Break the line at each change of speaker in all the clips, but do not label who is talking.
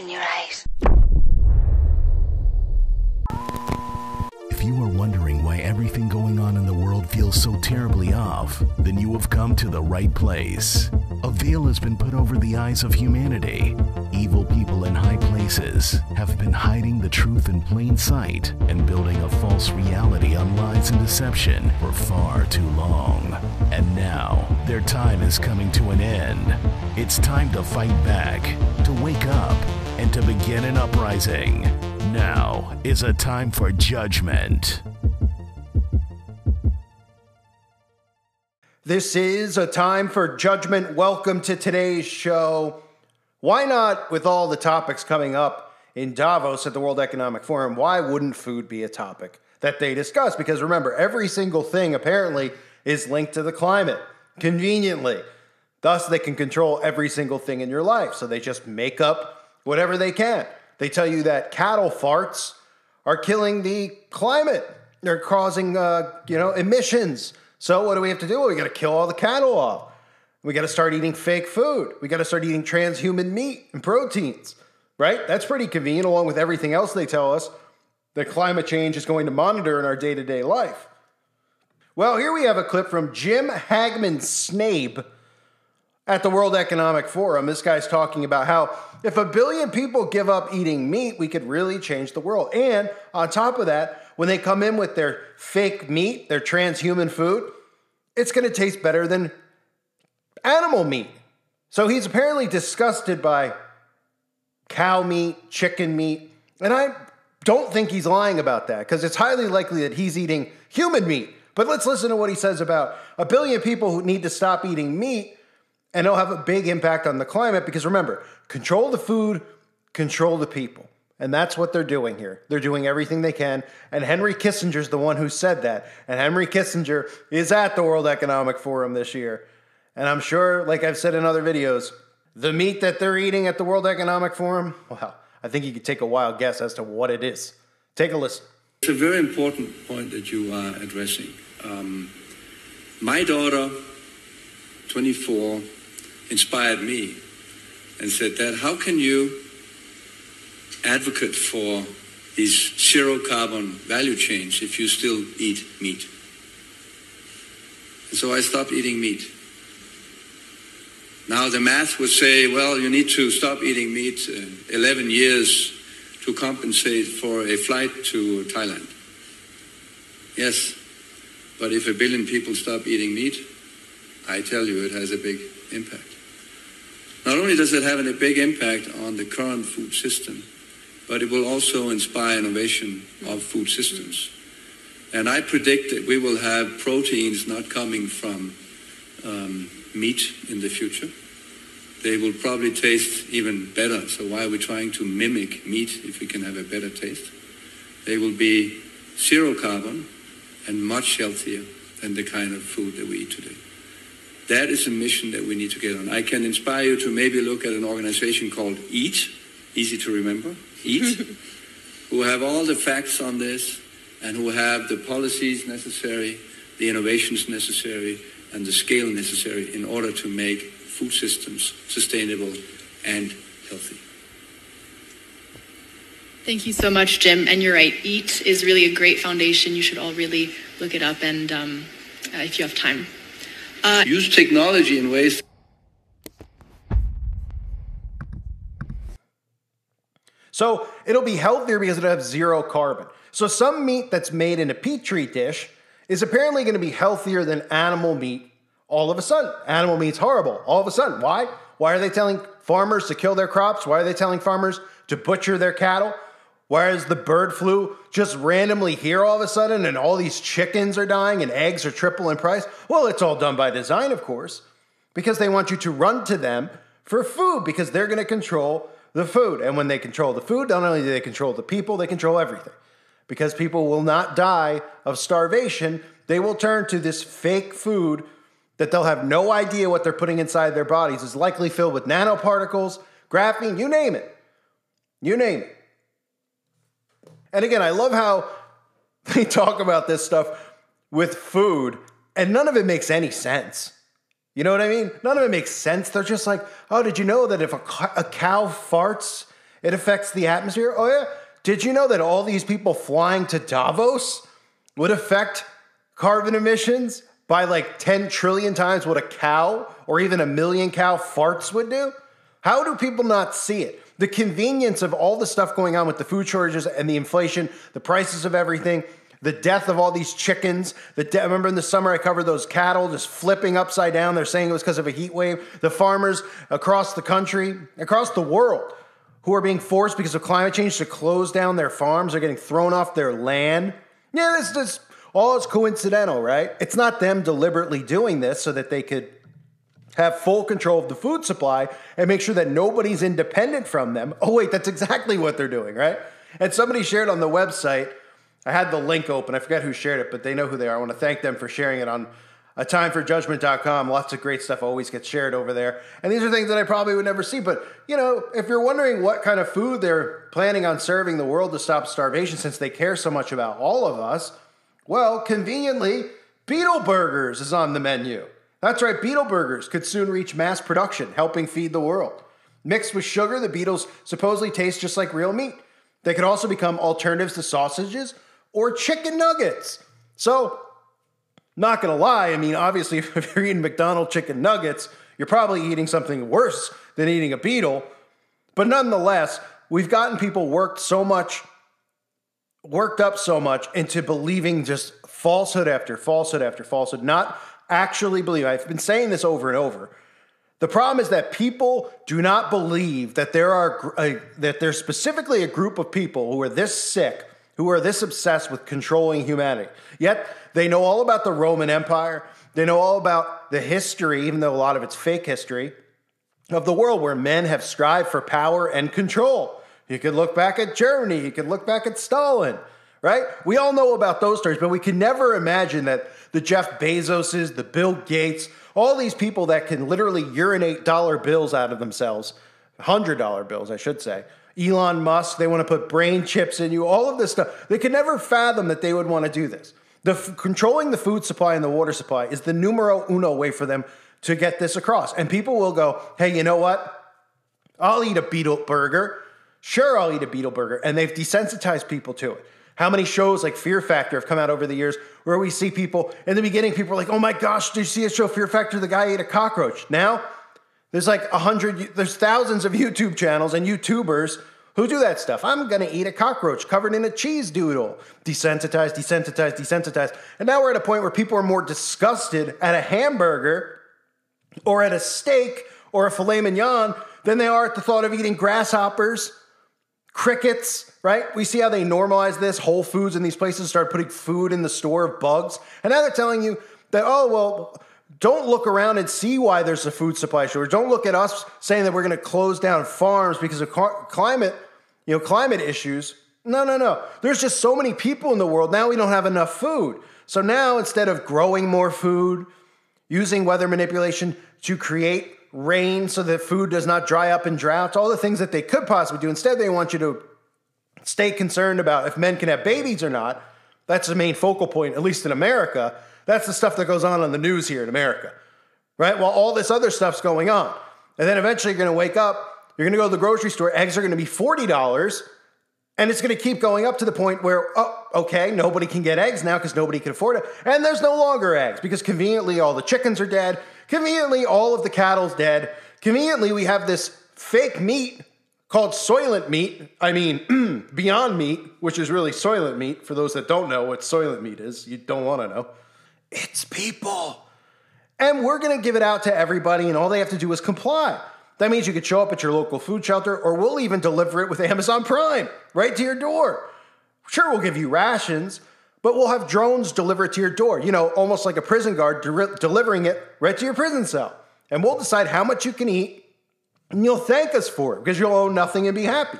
Open your eyes.
If you are wondering why everything going on in the world feels so terribly off, then you have come to the right place. A veil has been put over the eyes of humanity. Evil people in high places have been hiding the truth in plain sight and building a false reality on lies and deception for far too long. And now, their time is coming to an end. It's time to fight back, to wake up, begin an uprising. Now is a time for judgment.
This is a time for judgment. Welcome to today's show. Why not, with all the topics coming up in Davos at the World Economic Forum, why wouldn't food be a topic that they discuss? Because remember, every single thing apparently is linked to the climate conveniently. Thus, they can control every single thing in your life. So they just make up whatever they can. They tell you that cattle farts are killing the climate. They're causing, uh, you know, emissions. So what do we have to do? Well, we got to kill all the cattle off. We got to start eating fake food. We got to start eating transhuman meat and proteins, right? That's pretty convenient, along with everything else they tell us that climate change is going to monitor in our day to day life. Well, here we have a clip from Jim Hagemann Snabe at the World Economic Forum. This guy's talking about how if a billion people give up eating meat, we could really change the world. And on top of that, when they come in with their fake meat, their transhuman food, it's going to taste better than animal meat. So he's apparently disgusted by cow meat, chicken meat, and I don't think he's lying about that because it's highly likely that he's eating human meat. But let's listen to what he says about a billion people who need to stop eating meat and it'll have a big impact on the climate because remember, control the food, control the people. And that's what they're doing here. They're doing everything they can. And Henry Kissinger's the one who said that. And Henry Kissinger is at the World Economic Forum this year. And I'm sure, like I've said in other videos, the meat that they're eating at the World Economic Forum, well, I think you could take a wild guess as to what it is. Take a listen.
It's a very important point that you are addressing. Um, my daughter, 24, inspired me and said, that how can you advocate for these zero carbon value chains if you still eat meat? And so I stopped eating meat. Now the math would say, well, you need to stop eating meat uh, 11 years to compensate for a flight to Thailand. Yes, but if a billion people stop eating meat, I tell you it has a big impact. Not only does it have a big impact on the current food system, but it will also inspire innovation of food systems. And I predict that we will have proteins not coming from um, meat in the future. They will probably taste even better. So why are we trying to mimic meat if we can have a better taste? They will be zero carbon and much healthier than the kind of food that we eat today. That is a mission that we need to get on. I can inspire you to maybe look at an organization called EAT, easy to remember, EAT, who have all the facts on this and who have the policies necessary, the innovations necessary, and the scale necessary in order to make food systems sustainable and healthy.
Thank you so much, Jim. And you're right, EAT is really a great foundation. You should all really look it up and um, uh, if you have time.
Uh, Use technology in ways.
So it'll be healthier because it'll have zero carbon. So some meat that's made in a petri dish is apparently going to be healthier than animal meat all of a sudden. Animal meat's horrible all of a sudden. Why? Why are they telling farmers to kill their crops? Why are they telling farmers to butcher their cattle? Is the bird flu just randomly here all of a sudden and all these chickens are dying and eggs are triple in price? Well, it's all done by design, of course, because they want you to run to them for food because they're going to control the food. And when they control the food, not only do they control the people, they control everything. Because people will not die of starvation, they will turn to this fake food that they'll have no idea what they're putting inside their bodies is likely filled with nanoparticles, graphene, you name it. You name it. And again, I love how they talk about this stuff with food, and none of it makes any sense. You know what I mean? None of it makes sense. They're just like, oh, did you know that if a, a cow farts It affects the atmosphere. Oh, yeah. Did you know that all these people flying to Davos would affect carbon emissions by like 10 trillion times what a cow or even a million cow farts would do? How do people not see it? The convenience of all the stuff going on with the food shortages and the inflation, the prices of everything, the death of all these chickens. The de- remember in the summer I covered those cattle just flipping upside down. They're saying it was because of a heat wave. The farmers across the country, across the world, who are being forced because of climate change to close down their farms are getting thrown off their land. Yeah, this is all is coincidental, right? It's not them deliberately doing this so that they could have full control of the food supply and make sure that nobody's independent from them. Oh, wait, that's exactly what they're doing, right? And somebody shared on the website I had the link open. I forget who shared it, but they know who they are. I want to thank them for sharing it on a timeforjudgment.com. Lots of great stuff always gets shared over there. And these are things that I probably would never see. But, you know, if you're wondering what kind of food they're planning on serving the world to stop starvation since they care so much about all of us, well, conveniently, Beetle Burgers is on the menu. That's right, Beetle Burgers could soon reach mass production, helping feed the world. Mixed with sugar, the beetles supposedly taste just like real meat. They could also become alternatives to sausages or chicken nuggets. So, not gonna lie, I mean, obviously, if you're eating McDonald's chicken nuggets, you're probably eating something worse than eating a beetle. But nonetheless, we've gotten people worked so much, worked up so much into believing just falsehood after falsehood after falsehood, not actually believe. I've been saying this over and over. The problem is that people do not believe that there are that there's specifically a group of people who are this sick who are this obsessed with controlling humanity. Yet they know all about the Roman Empire, they know all about the history, even though a lot of it's fake history, of the world where men have strived for power and control. You could look back at Germany, you could look back at Stalin, right? We all know about those stories, but we can never imagine that the Jeff Bezoses, the Bill Gates, all these people that can literally urinate dollar bills out of themselves, $100 bills, I should say, Elon Musk, they want to put brain chips in you, all of this stuff. They could never fathom that they would want to do this. The f- controlling the food supply and the water supply is the numero uno way for them to get this across. And people will go, hey, you know what? I'll eat a beetle burger. Sure, I'll eat a beetle burger. And they've desensitized people to it. How many shows like Fear Factor have come out over the years where we see people in the beginning, people are like, oh my gosh, did you see a show Fear Factor? The guy ate a cockroach. Now, there's like a hundred, there's thousands of YouTube channels and YouTubers who do that stuff. I'm gonna eat a cockroach covered in a cheese doodle. Desensitized, desensitized, desensitized. And now we're at a point where people are more disgusted at a hamburger or at a steak or a filet mignon than they are at the thought of eating grasshoppers, crickets, right? We see how they normalize this. Whole Foods and these places start putting food in the store of bugs. And now they're telling you that, oh, well, don't look around and see why there's a food supply shortage. Don't look at us saying that we're going to close down farms because of climate, you know, climate issues. No, no, no. There's just so many people in the world. Now we don't have enough food. So now instead of growing more food, using weather manipulation to create rain so that food does not dry up in droughts, all the things that they could possibly do, instead they want you to stay concerned about if men can have babies or not. That's the main focal point, at least in America. That's the stuff that goes on on the news here in America, right? While all this other stuff's going on. And then eventually you're going to wake up, you're going to go to the grocery store, eggs are going to be $40, and it's going to keep going up to the point where, oh, okay, nobody can get eggs now because nobody can afford it. And there's no longer eggs because conveniently all the chickens are dead. Conveniently, all of the cattle's dead. Conveniently, we have this fake meat called soylent meat. I mean, Beyond Meat, which is really soylent meat. For those that don't know what soylent meat is, you don't want to know. It's people. And we're going to give it out to everybody, and all they have to do is comply. That means you could show up at your local food shelter, or we'll even deliver it with Amazon Prime right to your door. Sure, we'll give you rations, but we'll have drones deliver it to your door, you know, almost like a prison guard de- delivering it right to your prison cell. And we'll decide how much you can eat, and you'll thank us for it because you'll owe nothing and be happy.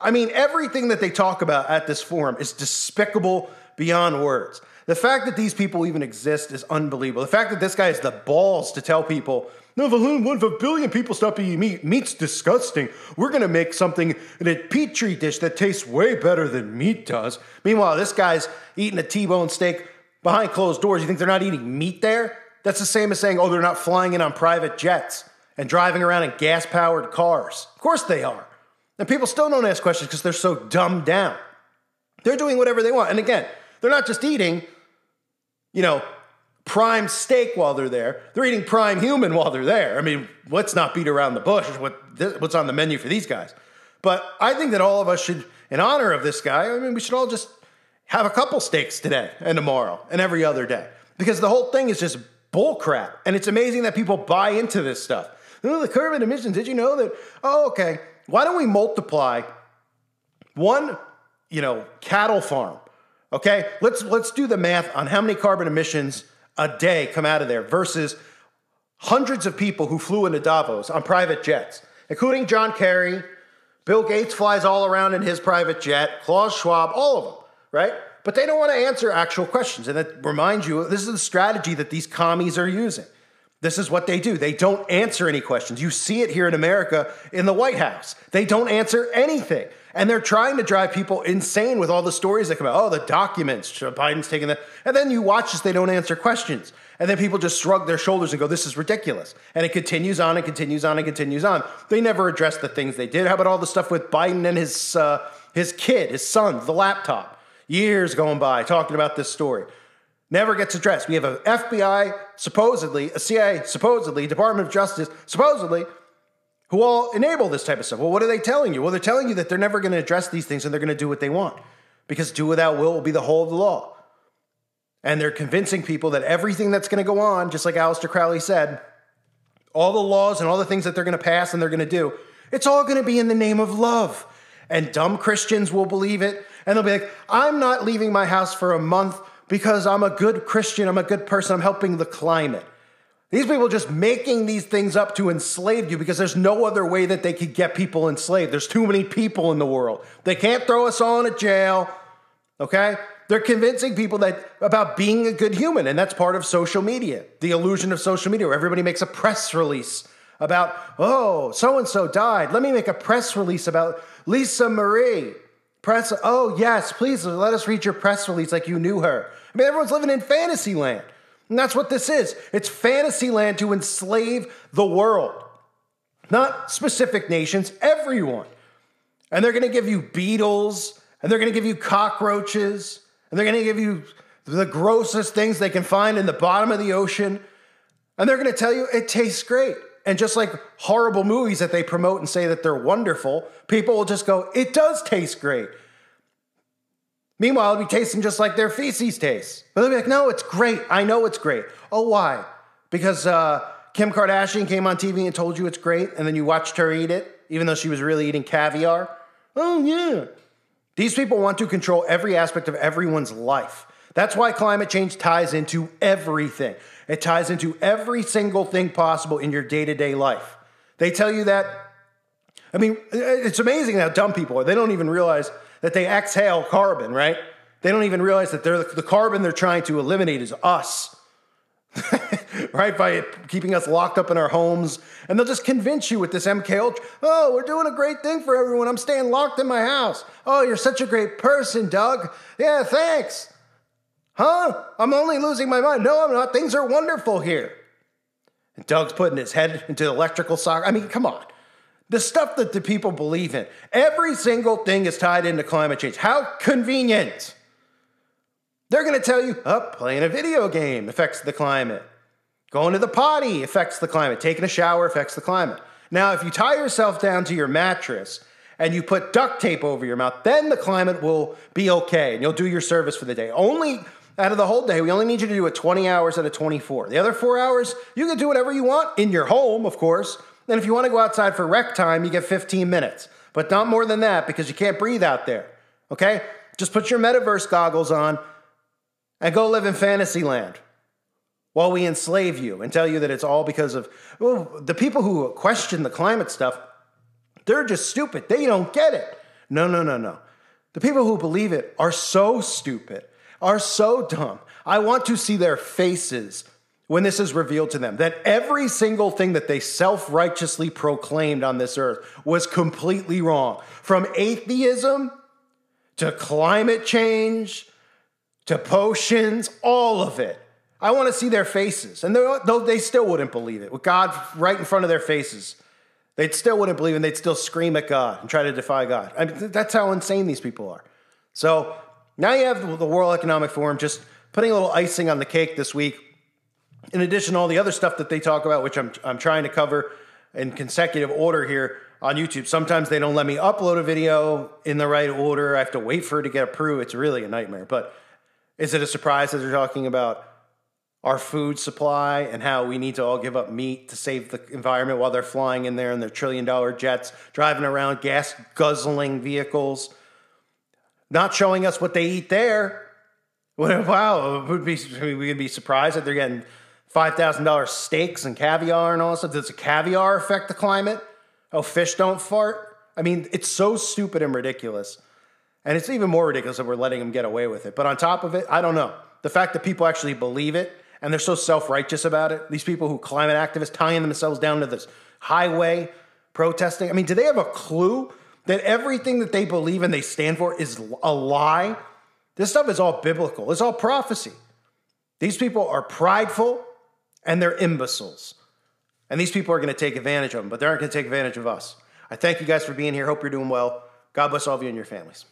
I mean, everything that they talk about at this forum is despicable beyond words. The fact that these people even exist is unbelievable. The fact that this guy has the balls to tell people, no, if a billion people stop eating meat, meat's disgusting. We're gonna make something in a petri dish that tastes way better than meat does. Meanwhile, this guy's eating a T-bone steak behind closed doors. You think they're not eating meat there? That's the same as saying, oh, they're not flying in on private jets and driving around in gas-powered cars. Of course they are. And people still don't ask questions because they're so dumbed down. They're doing whatever they want. And again, they're not just eating, you know, prime steak while they're there. They're eating prime human while they're there. I mean, let's not beat around the bush. What, what's on the menu for these guys? But I think that all of us should, in honor of this guy, I mean, we should all just have a couple steaks today and tomorrow and every other day because the whole thing is just bullcrap. And it's amazing that people buy into this stuff. The carbon emissions, did you know that? Oh, okay. Why don't we multiply one, you know, cattle farm? Okay, let's let's do the math on how many carbon emissions a day come out of there versus hundreds of people who flew into Davos on private jets, including John Kerry. Bill Gates flies all around in his private jet, Klaus Schwab, all of them, right? But they don't want to answer actual questions. And that reminds you, this is the strategy that these commies are using. This is what they do. They don't answer any questions. You see it here in America in the White House. They don't answer anything. And they're trying to drive people insane with all the stories that come out. Oh, the documents, Biden's taking that. And then you watch as they don't answer questions. And then people just shrug their shoulders and go, this is ridiculous. And it continues on and continues on and continues on. They never address the things they did. How about all the stuff with Biden and his, uh, his kid, his son, the laptop? Years going by talking about this story never gets addressed. We have a FBI, supposedly, a CIA, supposedly, Department of Justice, supposedly, who all enable this type of stuff. Well, what are they telling you? Well, they're telling you that they're never going to address these things and they're going to do what they want because do without will will be the whole of the law. And they're convincing people that everything that's going to go on, just like Aleister Crowley said, all the laws and all the things that they're going to pass and they're going to do, it's all going to be in the name of love. And dumb Christians will believe it. And they'll be like, I'm not leaving my house for a month because I'm a good Christian, I'm a good person, I'm helping the climate. These people just making these things up to enslave you because there's no other way that they could get people enslaved. There's too many people in the world. They can't throw us all in a jail. Okay? They're convincing people that about being a good human, and that's part of social media. The illusion of social media, where everybody makes a press release about, oh, so and so died. Let me make a press release about Lisa Marie. Press, oh, yes, please let us read your press release like you knew her. I mean, everyone's living in fantasy land. And that's what this is. It's fantasy land to enslave the world, not specific nations, everyone. And they're going to give you beetles, and they're going to give you cockroaches, and they're going to give you the grossest things they can find in the bottom of the ocean. And they're going to tell you it tastes great. And just like horrible movies that they promote and say that they're wonderful, people will just go, it does taste great. Meanwhile, it'll be tasting just like their feces taste. But they'll be like, no, it's great. I know it's great. Oh, why? Because uh, Kim Kardashian came on TV and told you it's great, and then you watched her eat it, even though she was really eating caviar? Oh, yeah. These people want to control every aspect of everyone's life. That's why climate change ties into everything. It ties into every single thing possible in your day to day life. They tell you that. I mean, it's amazing how dumb people are. They don't even realize that they exhale carbon, right? They don't even realize that they're, the carbon they're trying to eliminate is us. right? By keeping us locked up in our homes. And they'll just convince you with this MK Ultra. Oh, we're doing a great thing for everyone. I'm staying locked in my house. Oh, you're such a great person, Doug. Yeah, thanks. Huh? I'm only losing my mind. No, I'm not. Things are wonderful here. And Doug's putting his head into the electrical socket. I mean, come on. The stuff that the people believe in. Every single thing is tied into climate change. How convenient. They're going to tell you, oh, playing a video game affects the climate. Going to the potty affects the climate. Taking a shower affects the climate. Now, if you tie yourself down to your mattress and you put duct tape over your mouth, then the climate will be okay and you'll do your service for the day. Only out of the whole day, we only need you to do it 20 hours out of 24. The other four hours, you can do whatever you want in your home, of course. And if you want to go outside for rec time, you get 15 minutes, but not more than that because you can't breathe out there. Okay? Just put your metaverse goggles on and go live in fantasy land while we enslave you and tell you that it's all because of well, the people who question the climate stuff, they're just stupid. They don't get it. No, no, no, no. The people who believe it are so stupid are so dumb. I want to see their faces when this is revealed to them that every single thing that they self righteously proclaimed on this earth was completely wrong. From atheism to climate change to potions, all of it. I want to see their faces. And though they still wouldn't believe it, with God right in front of their faces, They still wouldn't believe and they'd still scream at God and try to defy God. I mean, that's how insane these people are. So now you have the World Economic Forum just putting a little icing on the cake this week. In addition all the other stuff that they talk about, which I'm, I'm trying to cover in consecutive order here on YouTube. Sometimes they don't let me upload a video in the right order. I have to wait for it to get approved. It's really a nightmare. But is it a surprise that they're talking about our food supply and how we need to all give up meat to save the environment while they're flying in there in their trillion dollar jets, driving around gas guzzling vehicles, not showing us what they eat there? Wow, would be we would be surprised that they're getting five thousand dollars steaks and caviar and all that stuff. Does the caviar affect the climate? Oh, fish don't fart. I mean, it's so stupid and ridiculous. And it's even more ridiculous that we're letting them get away with it. But on top of it, I don't know. The fact that people actually believe it and they're so self righteous about it, these people who climate activists tying themselves down to this highway protesting. I mean, do they have a clue that everything that they believe and they stand for is a lie? This stuff is all biblical, it's all prophecy. These people are prideful and they're imbeciles. And these people are going to take advantage of them, but they aren't going to take advantage of us. I thank you guys for being here. Hope you're doing well. God bless all of you and your families.